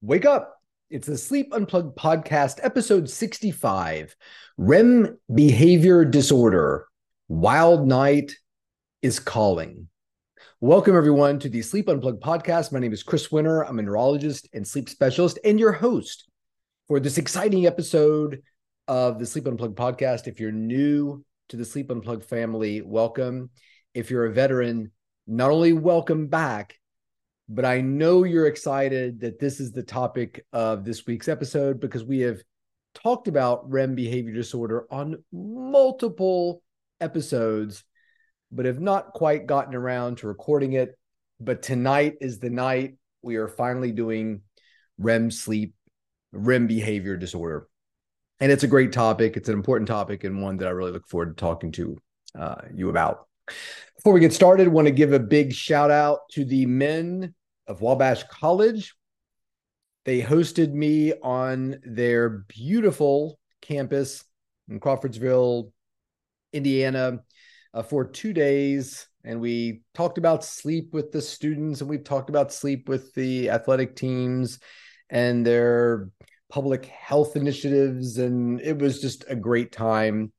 Wake up. It's the Sleep Unplugged podcast, episode 65 REM Behavior Disorder. Wild Night is Calling. Welcome, everyone, to the Sleep Unplugged podcast. My name is Chris Winter. I'm a neurologist and sleep specialist and your host for this exciting episode of the Sleep Unplugged podcast. If you're new to the Sleep Unplugged family, welcome. If you're a veteran, not only welcome back, but I know you're excited that this is the topic of this week's episode because we have talked about REM behavior disorder on multiple episodes, but have not quite gotten around to recording it. But tonight is the night we are finally doing REM sleep, REM behavior disorder. And it's a great topic. It's an important topic and one that I really look forward to talking to uh, you about. Before we get started, I want to give a big shout out to the men of Wabash College. They hosted me on their beautiful campus in Crawfordsville, Indiana, uh, for two days. And we talked about sleep with the students, and we talked about sleep with the athletic teams and their public health initiatives. And it was just a great time.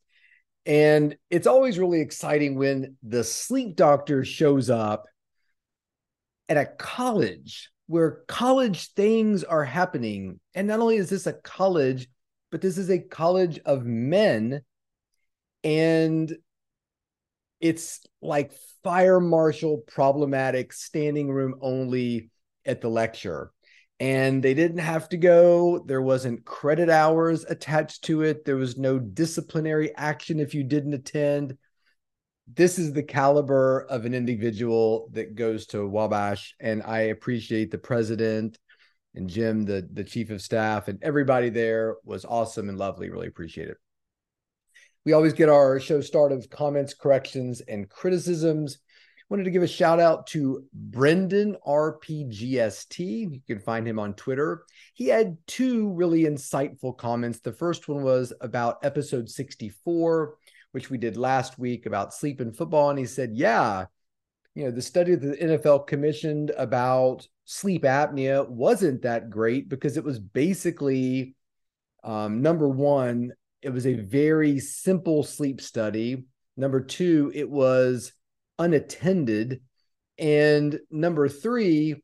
And it's always really exciting when the sleep doctor shows up at a college where college things are happening. And not only is this a college, but this is a college of men. And it's like fire marshal problematic, standing room only at the lecture. And they didn't have to go. There wasn't credit hours attached to it. There was no disciplinary action if you didn't attend this is the caliber of an individual that goes to Wabash, and I appreciate the president and Jim, the the chief of staff, and everybody there was awesome and lovely. Really appreciate it. We always get our show start of comments, corrections, and criticisms. Wanted to give a shout out to Brendan RPGST. You can find him on Twitter. He had two really insightful comments. The first one was about episode 64 which we did last week about sleep and football. And he said, yeah, you know, the study that the NFL commissioned about sleep apnea wasn't that great because it was basically um, number one, it was a very simple sleep study. Number two, it was unattended. And number three,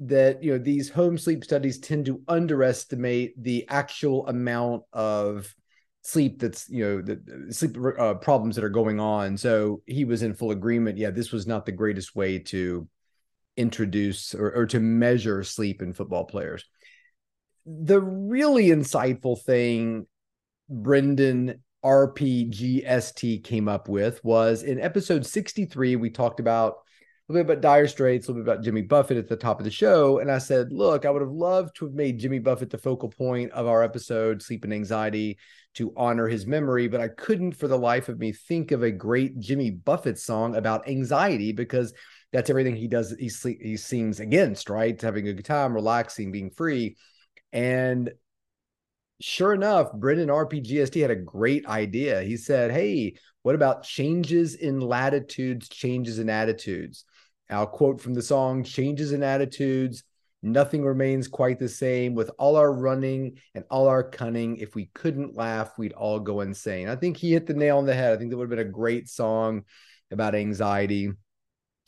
that you know these home sleep studies tend to underestimate the actual amount of sleep that's you know the sleep uh, problems that are going on. So he was in full agreement. Yeah this was not the greatest way to introduce or, or to measure sleep in football players. The really insightful thing brendan rpgst came up with was in episode 63 we talked about a little bit about dire straits a little bit about jimmy buffett at the top of the show. And i said look i would have loved to have made jimmy buffett the focal point of our episode sleep and anxiety to honor his memory, but I couldn't for the life of me think of a great Jimmy Buffett song about anxiety because that's everything he does. He he sings against, right? Having a good time, relaxing, being free. And sure enough, Brendan RPGST had a great idea. He said, Hey, what about changes in latitudes, changes in attitudes? I'll quote from the song Changes in Attitudes Nothing remains quite the same with all our running and all our cunning. If we couldn't laugh, we'd all go insane. I think he hit the nail on the head. I think that would have been a great song about anxiety,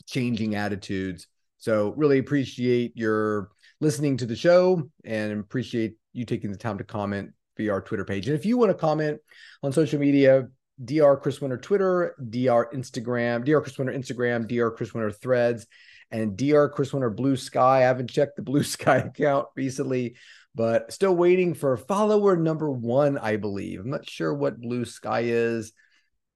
changing attitudes. So, really appreciate your listening to the show and appreciate you taking the time to comment via our Twitter page. And if you want to comment on social media, Dr. Chris Winter Twitter, Dr. Instagram, Dr. Chris Winter Instagram, Dr. Chris Winter Threads and Dr. Chris Winter Blue Sky. I haven't checked the Blue Sky account recently, but still waiting for follower number one, I believe. I'm not sure what Blue Sky is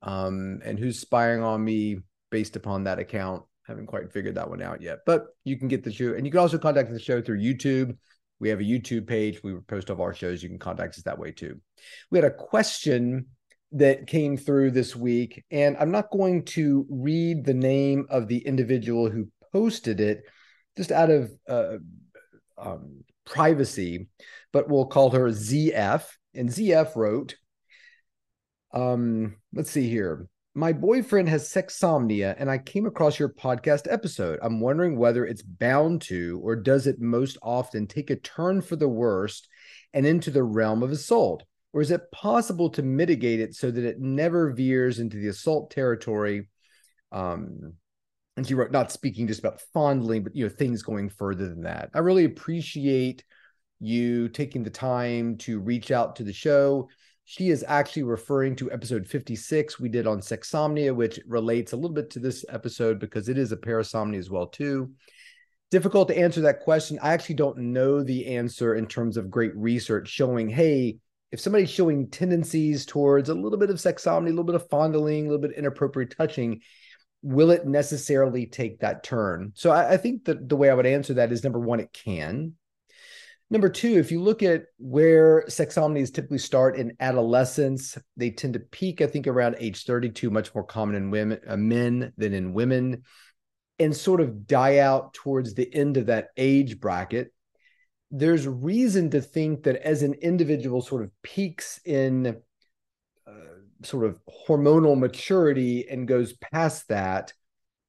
um, and who's spying on me based upon that account. I Haven't quite figured that one out yet, but you can get the show and you can also contact the show through YouTube. We have a YouTube page. We post all of our shows. You can contact us that way too. We had a question that came through this week, and I'm not going to read the name of the individual who posted it just out of uh, um, privacy, but we'll call her ZF. And ZF wrote, um, let's see here. My boyfriend has sexsomnia, and I came across your podcast episode. I'm wondering whether it's bound to, or does it most often take a turn for the worst and into the realm of assault? Or is it possible to mitigate it so that it never veers into the assault territory? Um, and she wrote, not speaking just about fondling, but you know, things going further than that. I really appreciate you taking the time to reach out to the show she is actually referring to episode 56 we did on sexsomnia, which relates a little bit to this episode because it is a parasomnia as well too. Difficult to answer that question. I actually don't know the answer in terms of great research showing, hey, if somebody's showing tendencies towards a little bit of sexsomnia, a little bit of fondling, a little bit inappropriate touching, will it necessarily take that turn? So I, I think that the way I would answer that is number one, it can. Number two, if you look at where sexsomnias typically start in adolescence, they tend to peak, I think, around age 32, much more common in women, uh, men than in women, and sort of die out towards the end of that age bracket. There's reason to think that as an individual sort of peaks in sort of hormonal maturity and goes past that,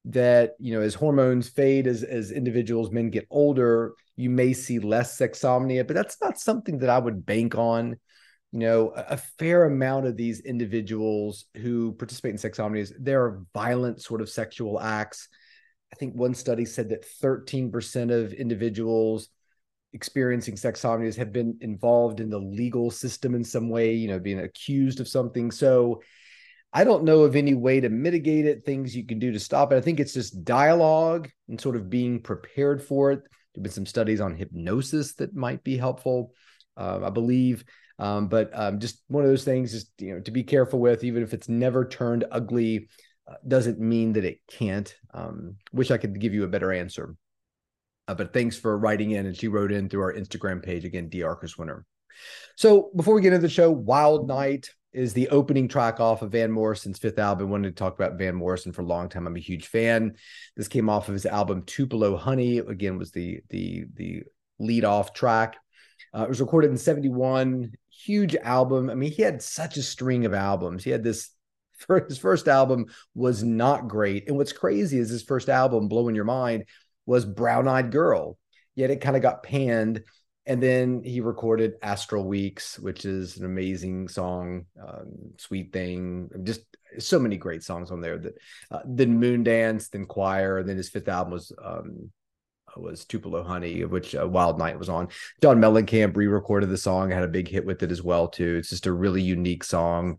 that you know as hormones fade as as individuals men get older you may see less sexsomnia but that's not something that i would bank on. You know a, a fair amount of these individuals who participate in sexsomnias there are violent sort of sexual acts. I think one study said that 13% of individuals experiencing sex sexsomnias have been involved in the legal system in some way you know being accused of something so I don't know of any way to mitigate it, things you can do to stop it. I think it's just dialogue and sort of being prepared for it. There have been some studies on hypnosis that might be helpful, uh, I believe. Um, but um, just one of those things, is you know, to be careful with, even if it's never turned ugly, uh, doesn't mean that it can't. Um, wish I could give you a better answer. Uh, but thanks for writing in, and she wrote in through our Instagram page again, Dr. Chris Winter. So before we get into the show, Wild Night is the opening track off of Van Morrison's fifth album. Wanted to talk about Van Morrison for a long time. I'm a huge fan. This came off of his album Tupelo Honey. Again, was the the the lead off track. Uh, it was recorded in 71. Huge album. I mean, he had such a string of albums. He had this his first album was not great. And what's crazy is his first album, Blowing Your Mind, was Brown Eyed Girl. Yet it kind of got panned and then he recorded Astral Weeks, which is an amazing song, um, sweet thing. Just so many great songs on there. That uh, then Moondance, then Choir, and then his fifth album was um, was Tupelo Honey, of which uh, Wild Night was on. John Mellencamp re-recorded the song, had a big hit with it as well too. It's just a really unique song,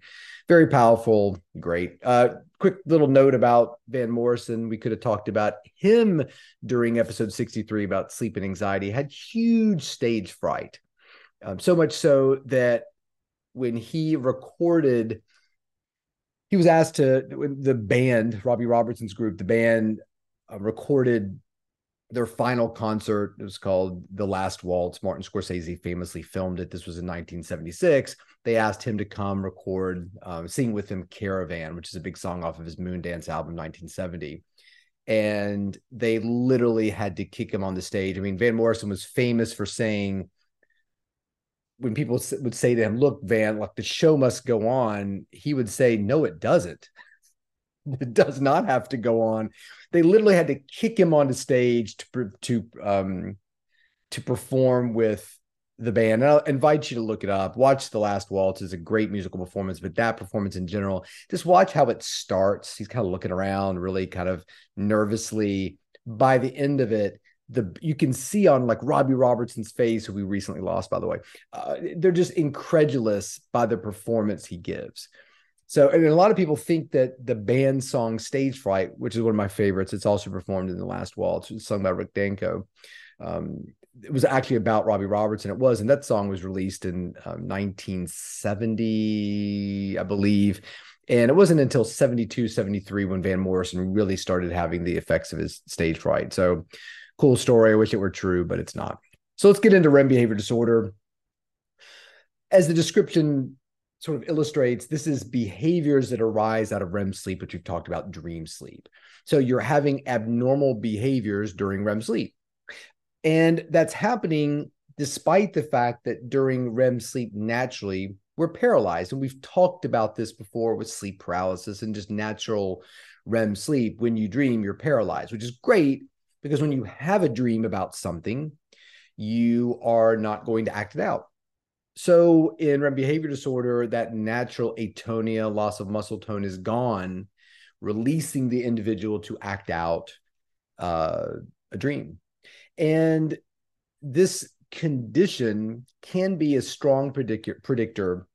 very powerful, great. Uh, quick little note about Van Morrison. We could have talked about him during episode 63 about sleep and anxiety. Had huge stage fright, um, so much so that when he recorded. He was asked to the band, Robbie Robertson's group, the band uh, recorded their final concert was called The Last Waltz. Martin Scorsese famously filmed it. This was in 1976. They asked him to come record, um, sing with him Caravan, which is a big song off of his Moondance album, 1970. And they literally had to kick him on the stage. I mean, Van Morrison was famous for saying, when people would say to him, Look, Van, like the show must go on, he would say, No, it doesn't. Does not have to go on. They literally had to kick him onto stage to to um to perform with the band. And I'll invite you to look it up. Watch The Last Waltz is a great musical performance, but that performance in general, just watch how it starts. He's kind of looking around, really kind of nervously. By the end of it, the you can see on like Robbie Robertson's face, who we recently lost, by the way, uh, they're just incredulous by the performance he gives. So, and a lot of people think that the band song Stage Fright, which is one of my favorites, it's also performed in The Last Waltz, sung by Rick Danko. Um, it was actually about Robbie Robertson. It was, and that song was released in um, 1970, I believe. And it wasn't until 72, 73 when Van Morrison really started having the effects of his stage fright. So, cool story. I wish it were true, but it's not. So, let's get into REM behavior disorder. As the description sort of illustrates this is behaviors that arise out of REM sleep, which we've talked about dream sleep. So you're having abnormal behaviors during REM sleep. And that's happening despite the fact that during REM sleep, naturally, we're paralyzed. And we've talked about this before with sleep paralysis and just natural REM sleep. When you dream, you're paralyzed, which is great because when you have a dream about something, you are not going to act it out. So in REM behavior disorder, that natural atonia, loss of muscle tone is gone, releasing the individual to act out uh, a dream. And this condition can be a strong predictor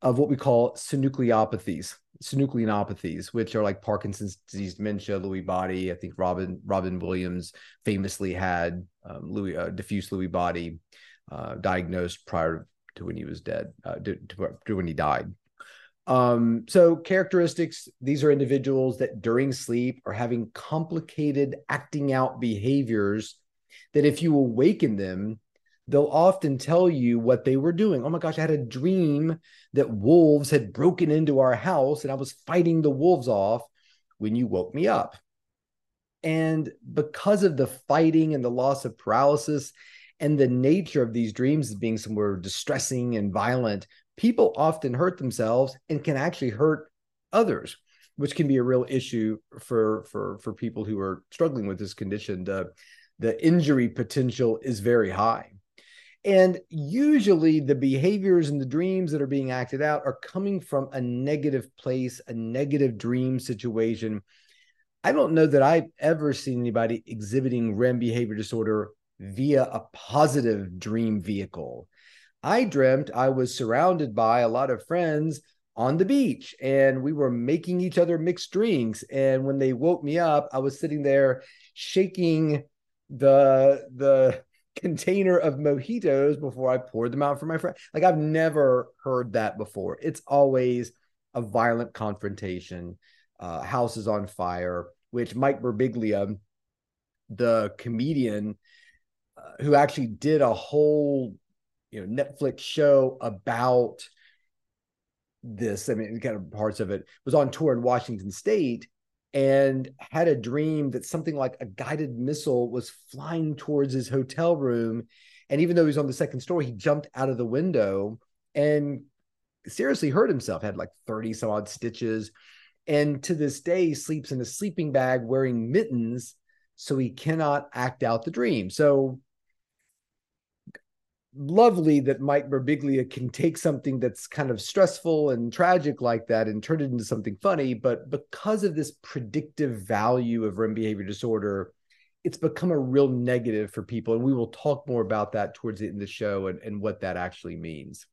of what we call synucleopathies, synucleinopathies which are like parkinson's disease dementia lewy body i think robin robin williams famously had um, lewy uh, diffuse lewy body uh, diagnosed prior to when he was dead uh, to, to, when he died um, so characteristics these are individuals that during sleep are having complicated acting out behaviors that if you awaken them they'll often tell you what they were doing. Oh my gosh, I had a dream that wolves had broken into our house and I was fighting the wolves off when you woke me up. And because of the fighting and the loss of paralysis and the nature of these dreams as being somewhere distressing and violent, people often hurt themselves and can actually hurt others, which can be a real issue for for for people who are struggling with this condition. The the injury potential is very high. And usually the behaviors and the dreams that are being acted out are coming from a negative place, a negative dream situation. I don't know that I've ever seen anybody exhibiting REM behavior disorder via a positive dream vehicle. I dreamt I was surrounded by a lot of friends on the beach and we were making each other mixed drinks. And when they woke me up, I was sitting there shaking the the container of mojitos before I poured them out for my friend. Like I've never heard that before. It's always a violent confrontation, uh, houses on fire, which Mike Birbiglia, the comedian uh, who actually did a whole you know Netflix show about this. I mean, kind of parts of it was on tour in Washington State and had a dream that something like a guided missile was flying towards his hotel room. And even though he was on the second story, he jumped out of the window and seriously hurt himself, had like 30 some odd stitches. And to this day, sleeps in a sleeping bag wearing mittens so he cannot act out the dream. So lovely that Mike Birbiglia can take something that's kind of stressful and tragic like that and turn it into something funny. But because of this predictive value of REM behavior disorder, it's become a real negative for people. And we will talk more about that towards the end of the show and, and what that actually means.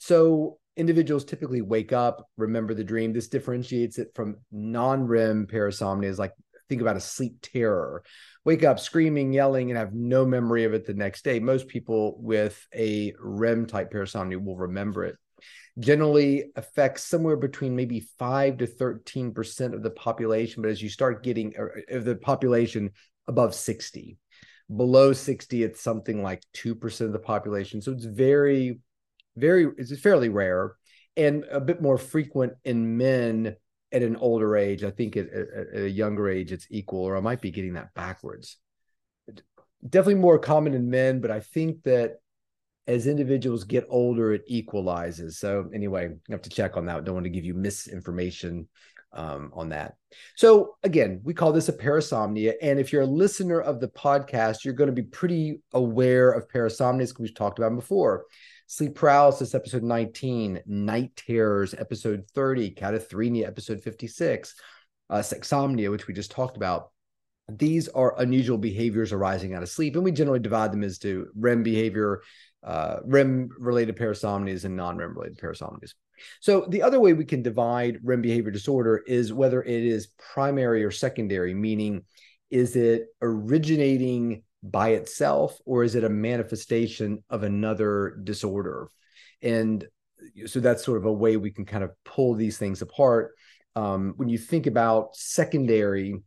So individuals typically wake up, remember the dream. This differentiates it from non-REM parasomnia, like think about a sleep terror wake up screaming, yelling, and have no memory of it the next day. Most people with a REM type parasomnia will remember it. Generally affects somewhere between maybe five to 13% of the population. But as you start getting uh, of the population above 60, below 60, it's something like 2% of the population. So it's very, very, it's fairly rare and a bit more frequent in men at an older age. I think at, at, at, a younger age, it's equal, or I might be getting that backwards. Definitely more common in men, but I think that as individuals get older, it equalizes. So, anyway, you have to check on that. Don't want to give you misinformation um, on that. So, again, we call this a parasomnia. And if you're a listener of the podcast, you're going to be pretty aware of parasomnias because we've talked about before. Sleep Paralysis, episode 19, Night Terrors, episode 30, Catathrenia, episode 56, uh, Sexsomnia, which we just talked about. These are unusual behaviors arising out of sleep, and we generally divide them as to REM behavior, uh, REM related parasomnias, and non REM related parasomnias. So, the other way we can divide REM behavior disorder is whether it is primary or secondary, meaning, is it originating by itself or is it a manifestation of another disorder and so that's sort of a way we can kind of pull these things apart um, when you think about secondary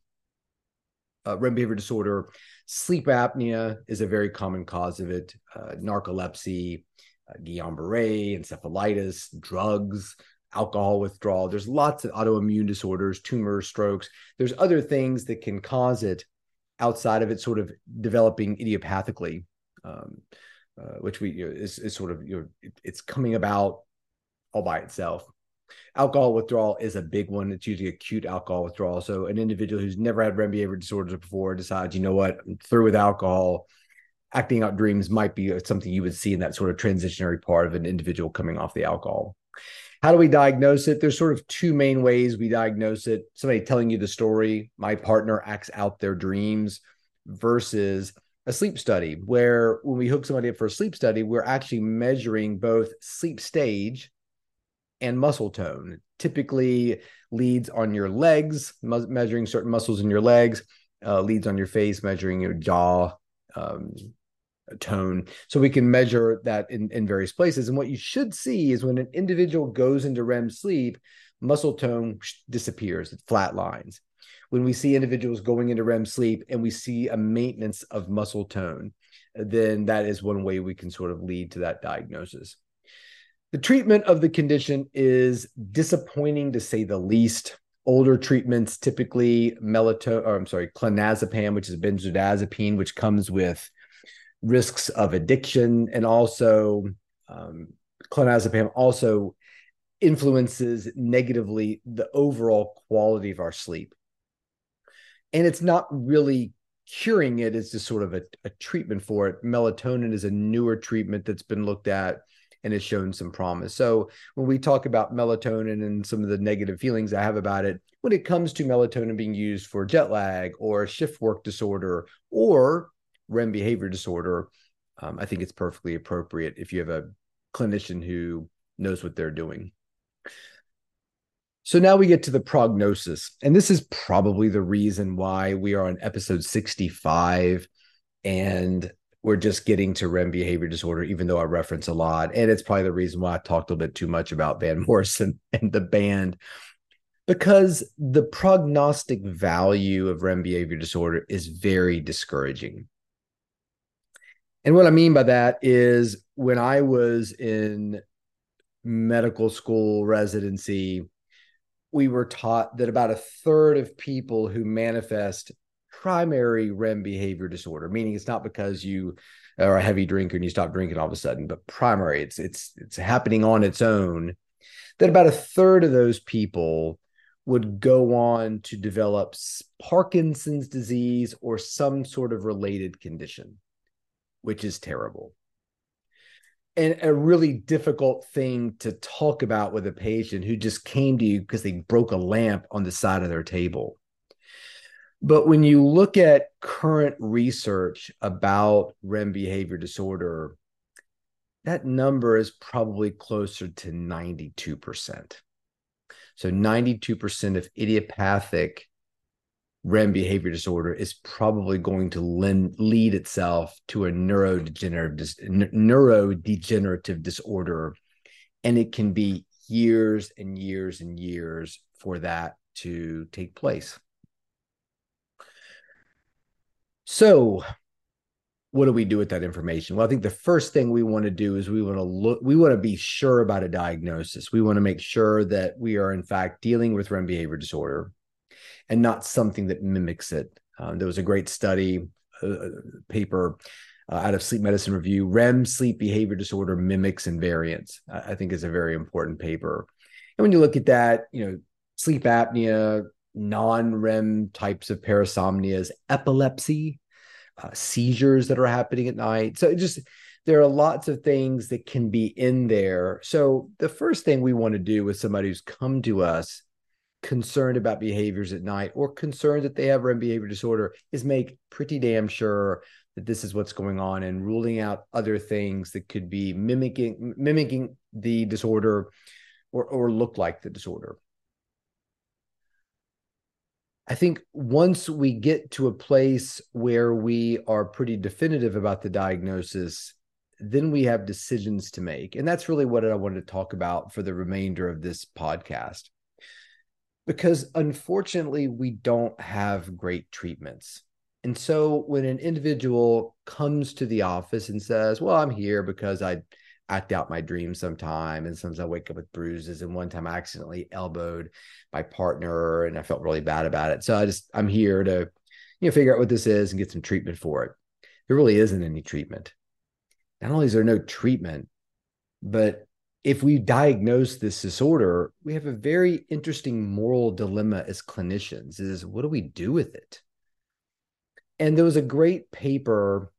uh, REM behavior disorder, sleep apnea is a very common cause of it. Uh, narcolepsy, uh, Guillain-Barré, encephalitis, drugs, alcohol withdrawal. There's lots of autoimmune disorders, tumors, strokes. There's other things that can cause it outside of it sort of developing idiopathically, um, uh, which we you know, is, is sort of you know it, it's coming about all by itself. Alcohol withdrawal is a big one. It's usually acute alcohol withdrawal. So an individual who's never had REM behavior disorders before decides, you know what, I'm through with alcohol. Acting out dreams might be something you would see in that sort of transitionary part of an individual coming off the alcohol. How do we diagnose it? There's sort of two main ways we diagnose it. Somebody telling you the story, my partner acts out their dreams versus a sleep study, where when we hook somebody up for a sleep study, we're actually measuring both sleep stage and muscle tone. Typically, leads on your legs, measuring certain muscles in your legs, uh, leads on your face, measuring your jaw um, tone. So we can measure that in, in various places. And what you should see is when an individual goes into REM sleep, muscle tone disappears, it flatlines when we see individuals going into REM sleep and we see a maintenance of muscle tone, then that is one way we can sort of lead to that diagnosis. The treatment of the condition is disappointing to say the least. Older treatments, typically melatonin, or I'm sorry, clonazepam, which is benzodiazepine, which comes with risks of addiction, and also um, clonazepam also influences negatively the overall quality of our sleep. And it's not really curing it it's just sort of a, a treatment for it. Melatonin is a newer treatment that's been looked at and has shown some promise. So when we talk about melatonin and some of the negative feelings i have about it when it comes to melatonin being used for jet lag or shift work disorder or rem behavior disorder um, i think it's perfectly appropriate if you have a clinician who knows what they're doing so now we get to the prognosis. And this is probably the reason why we are on episode 65 and we're just getting to REM behavior disorder, even though I reference a lot. And it's probably the reason why I talked a little bit too much about Van Morrison and the band, because the prognostic value of REM behavior disorder is very discouraging. And what I mean by that is when I was in medical school residency, we were taught that about a third of people who manifest primary REM behavior disorder, meaning it's not because you are a heavy drinker and you stop drinking all of a sudden, but primary, it's it's it's happening on its own. That about a third of those people would go on to develop Parkinson's disease or some sort of related condition, which is terrible and a really difficult thing to talk about with a patient who just came to you because they broke a lamp on the side of their table. But when you look at current research about REM behavior disorder, that number is probably closer to 92%. So 92% of idiopathic REM behavior disorder is probably going to lend, lead itself to a neurodegenerative neurodegenerative disorder, and it can be years and years and years for that to take place. So, what do we do with that information? Well, I think the first thing we want to do is we want to look, we want to be sure about a diagnosis. We want to make sure that we are, in fact, dealing with REM behavior disorder and not something that mimics it. Um, there was a great study uh, paper uh, out of Sleep Medicine Review. REM sleep behavior disorder mimics invariance. I, I think is a very important paper. And when you look at that, you know, sleep apnea, non-REM types of parasomnias, epilepsy, uh, seizures that are happening at night. So just there are lots of things that can be in there. So the first thing we want to do with somebody who's come to us concerned about behaviors at night or concerned that they have REM behavior disorder is make pretty damn sure that this is what's going on and ruling out other things that could be mimicking mimicking the disorder or or look like the disorder. I think once we get to a place where we are pretty definitive about the diagnosis, then we have decisions to make. And that's really what I wanted to talk about for the remainder of this podcast because unfortunately we don't have great treatments. And so when an individual comes to the office and says, Well, I'm here because I act out my dreams sometime. And sometimes I wake up with bruises. And one time I accidentally elbowed my partner and I felt really bad about it. So I just, I'm here to, you know, figure out what this is and get some treatment for it. There really isn't any treatment. Not only is there no treatment, but if we diagnose this disorder, we have a very interesting moral dilemma as clinicians is what do we do with it? And there was a great paper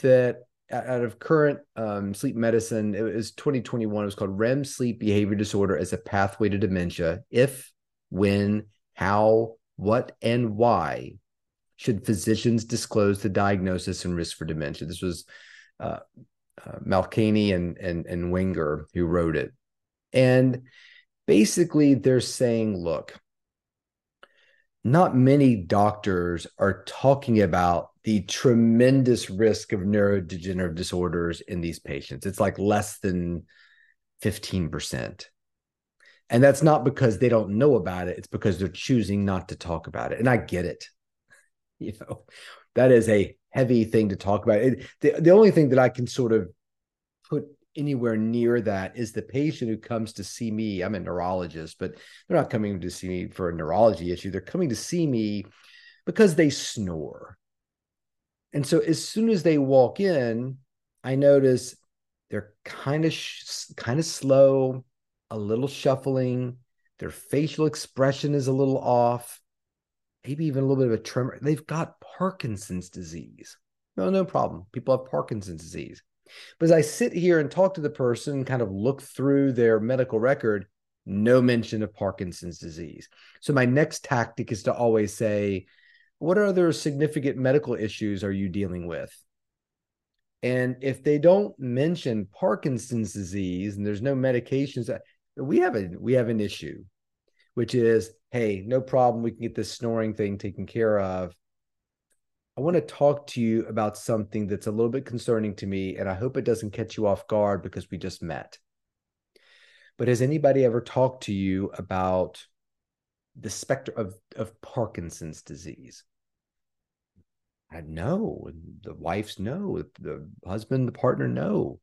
that out of current um, sleep medicine, it was 2021. It was called REM sleep behavior disorder as a pathway to dementia. If, when, how, what, and why should physicians disclose the diagnosis and risk for dementia? This was uh, uh, Malkani and, and, and Wenger who wrote it. And basically, they're saying, look, not many doctors are talking about the tremendous risk of neurodegenerative disorders in these patients. It's like less than 15%. And that's not because they don't know about it, it's because they're choosing not to talk about it. And I get it. You know, that is a heavy thing to talk about. It, the, the only thing that I can sort of put anywhere near that is the patient who comes to see me. I'm a neurologist, but they're not coming to see me for a neurology issue. They're coming to see me because they snore. And so as soon as they walk in, I notice they're kind of sh- kind of slow, a little shuffling. Their facial expression is a little off, maybe even a little bit of a tremor. They've got Parkinson's disease. No, no problem. People have Parkinson's disease. But as I sit here and talk to the person, kind of look through their medical record, no mention of Parkinson's disease. So my next tactic is to always say, what other significant medical issues are you dealing with? And if they don't mention Parkinson's disease and there's no medications, uh, we have a we have an issue, which is, hey, no problem, we can get this snoring thing taken care of. I want to talk to you about something that's a little bit concerning to me, and I hope it doesn't catch you off guard because we just met. But has anybody ever talked to you about the specter of, of Parkinson's disease? I know. The wife's no. The husband, the partner, no.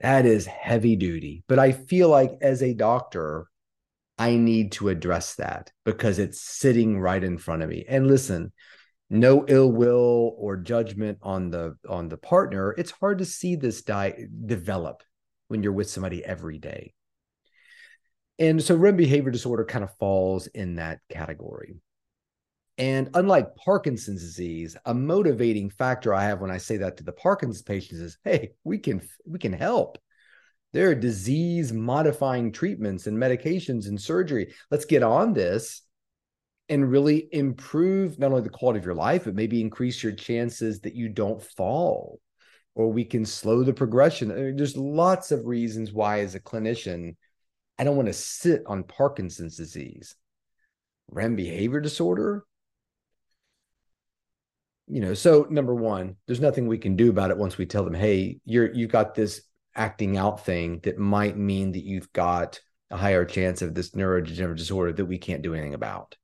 That is heavy duty. But I feel like as a doctor, I need to address that because it's sitting right in front of me. And listen, no ill will or judgment on the on the partner. It's hard to see this die develop when you're with somebody every day. And so rem behavior disorder kind of falls in that category. And unlike parkinson's disease a motivating factor i have when i say that to the parkinson's patients is hey we can we can help there are disease modifying treatments and medications and surgery let's get on this and really improve not only the quality of your life, but maybe increase your chances that you don't fall or we can slow the progression. I mean, there's lots of reasons why, as a clinician, I don't want to sit on Parkinson's disease. REM behavior disorder, you know, so number one, there's nothing we can do about it once we tell them, hey, you're you've got this acting out thing that might mean that you've got a higher chance of this neurodegenerative disorder that we can't do anything about.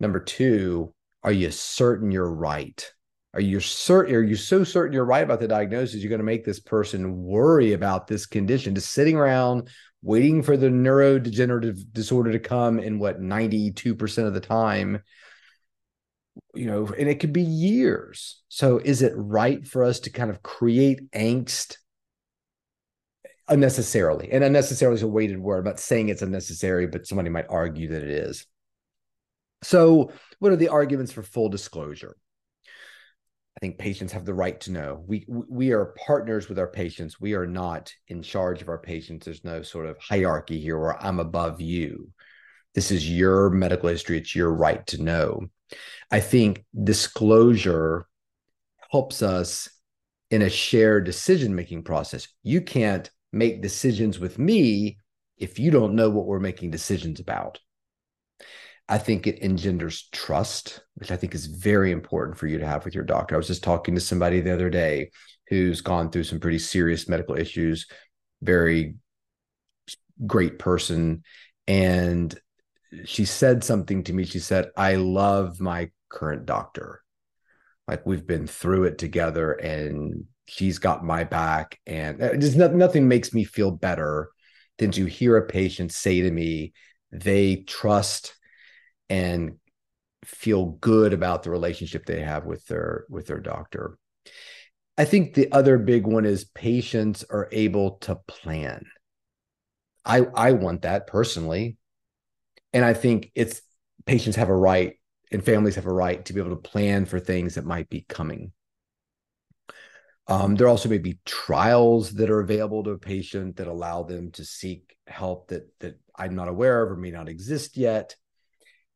Number two, are you certain you're right? Are you certain? Are you so certain you're right about the diagnosis? You're going to make this person worry about this condition, just sitting around waiting for the neurodegenerative disorder to come in what 92% of the time you know and it could be years so is it right for us to kind of create angst unnecessarily and unnecessarily is a weighted word I'm not saying it's unnecessary but somebody might argue that it is so, what are the arguments for full disclosure? I think patients have the right to know. We we are partners with our patients. We are not in charge of our patients. There's no sort of hierarchy here where I'm above you. This is your medical history. It's your right to know. I think disclosure helps us in a shared decision making process. You can't make decisions with me if you don't know what we're making decisions about. I think it engenders trust, which I think is very important for you to have with your doctor. I was just talking to somebody the other day who's gone through some pretty serious medical issues, very great person. And she said something to me. She said, I love my current doctor. Like we've been through it together and she's got my back. And uh, just nothing makes me feel better than to hear a patient say to me, they trust and feel good about the relationship they have with their with their doctor. I think the other big one is patients are able to plan. I I want that personally. And I think it's patients have a right and families have a right to be able to plan for things that might be coming. Um, there also may be trials that are available to a patient that allow them to seek help that that I'm not aware of or may not exist yet.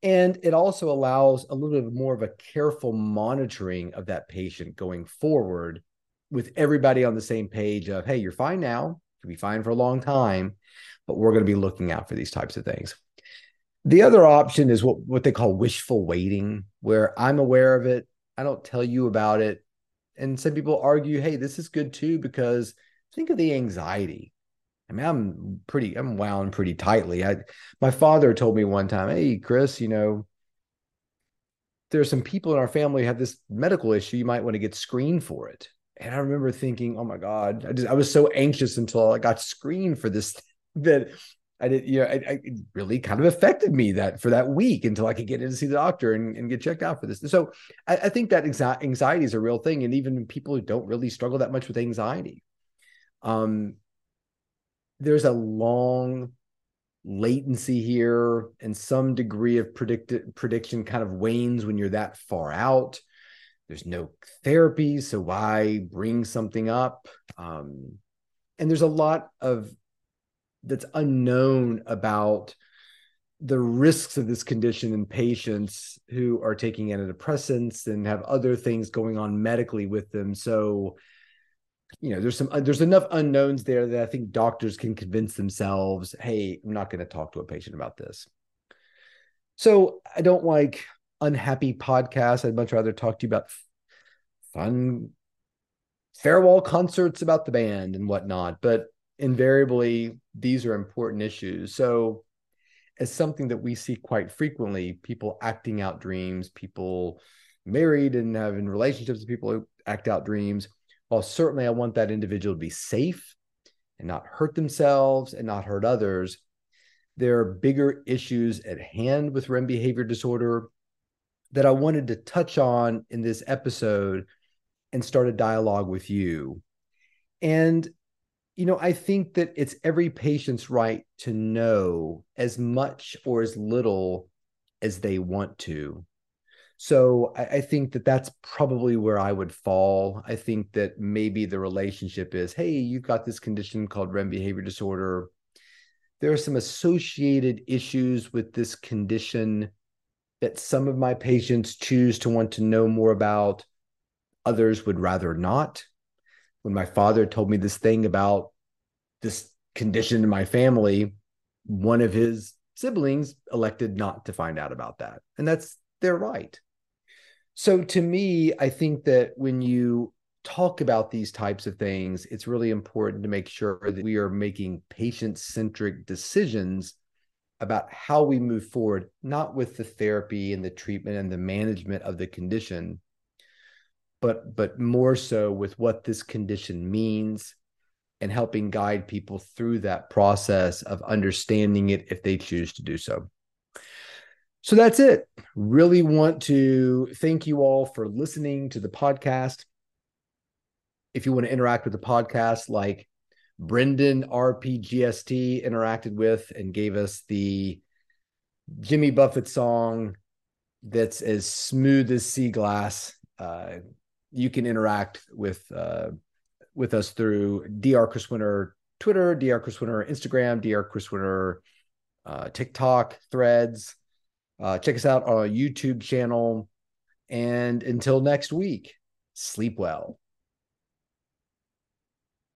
And it also allows a little bit more of a careful monitoring of that patient going forward with everybody on the same page of, hey, you're fine now. You'll be fine for a long time, but we're going to be looking out for these types of things. The other option is what, what they call wishful waiting, where I'm aware of it. I don't tell you about it. And some people argue, hey, this is good too, because think of the anxiety. I mean, I'm pretty, I'm wound pretty tightly. I, my father told me one time, hey, Chris, you know, there's some people in our family have this medical issue. You might want to get screened for it. And I remember thinking, oh my God, I just I was so anxious until I got screened for this that I did, you know, I, I, it really kind of affected me that for that week until I could get in to see the doctor and, and get checked out for this. So I, I think that anxiety is a real thing. And even people who don't really struggle that much with anxiety, um, there's a long latency here and some degree of predict- prediction kind of wanes when you're that far out. There's no therapy. So why bring something up? Um, and there's a lot of that's unknown about the risks of this condition in patients who are taking antidepressants and have other things going on medically with them. So you know there's some uh, there's enough unknowns there that i think doctors can convince themselves hey i'm not going to talk to a patient about this. So i don't like unhappy podcasts. I'd much rather talk to you about fun farewell concerts about the band and whatnot but invariably these are important issues. So, as something that we see quite frequently, people acting out dreams, people married and having relationships with people who act out dreams. While certainly I want that individual to be safe and not hurt themselves and not hurt others, there are bigger issues at hand with REM behavior disorder that I wanted to touch on in this episode and start a dialogue with you. And you know, I think that it's every patient's right to know as much or as little as they want to. So I, I, think that that's probably where I would fall. I think that maybe the relationship is, hey, you've got this condition called REM behavior disorder. There are some associated issues with this condition that some of my patients choose to want to know more about. Others would rather not when my father told me this thing about this condition in my family, one of his siblings elected not to find out about that. And that's their right. So to me, I think that when you talk about these types of things, it's really important to make sure that we are making patient centric decisions about how we move forward, not with the therapy and the treatment and the management of the condition, but but more so with what this condition means and helping guide people through that process of understanding it if they choose to do so. So that's it. Really want to thank you all for listening to the podcast. If you want to interact with the podcast, like Brendan RPGST interacted with and gave us the Jimmy Buffett song that's as smooth as sea glass. Uh, you can interact with uh, with us through Dr. Chris Winter Twitter, Dr. Chris Winter Instagram, Dr. Chris Winter uh, TikTok, Threads. Uh, check us out on our YouTube channel. And until next week, sleep well.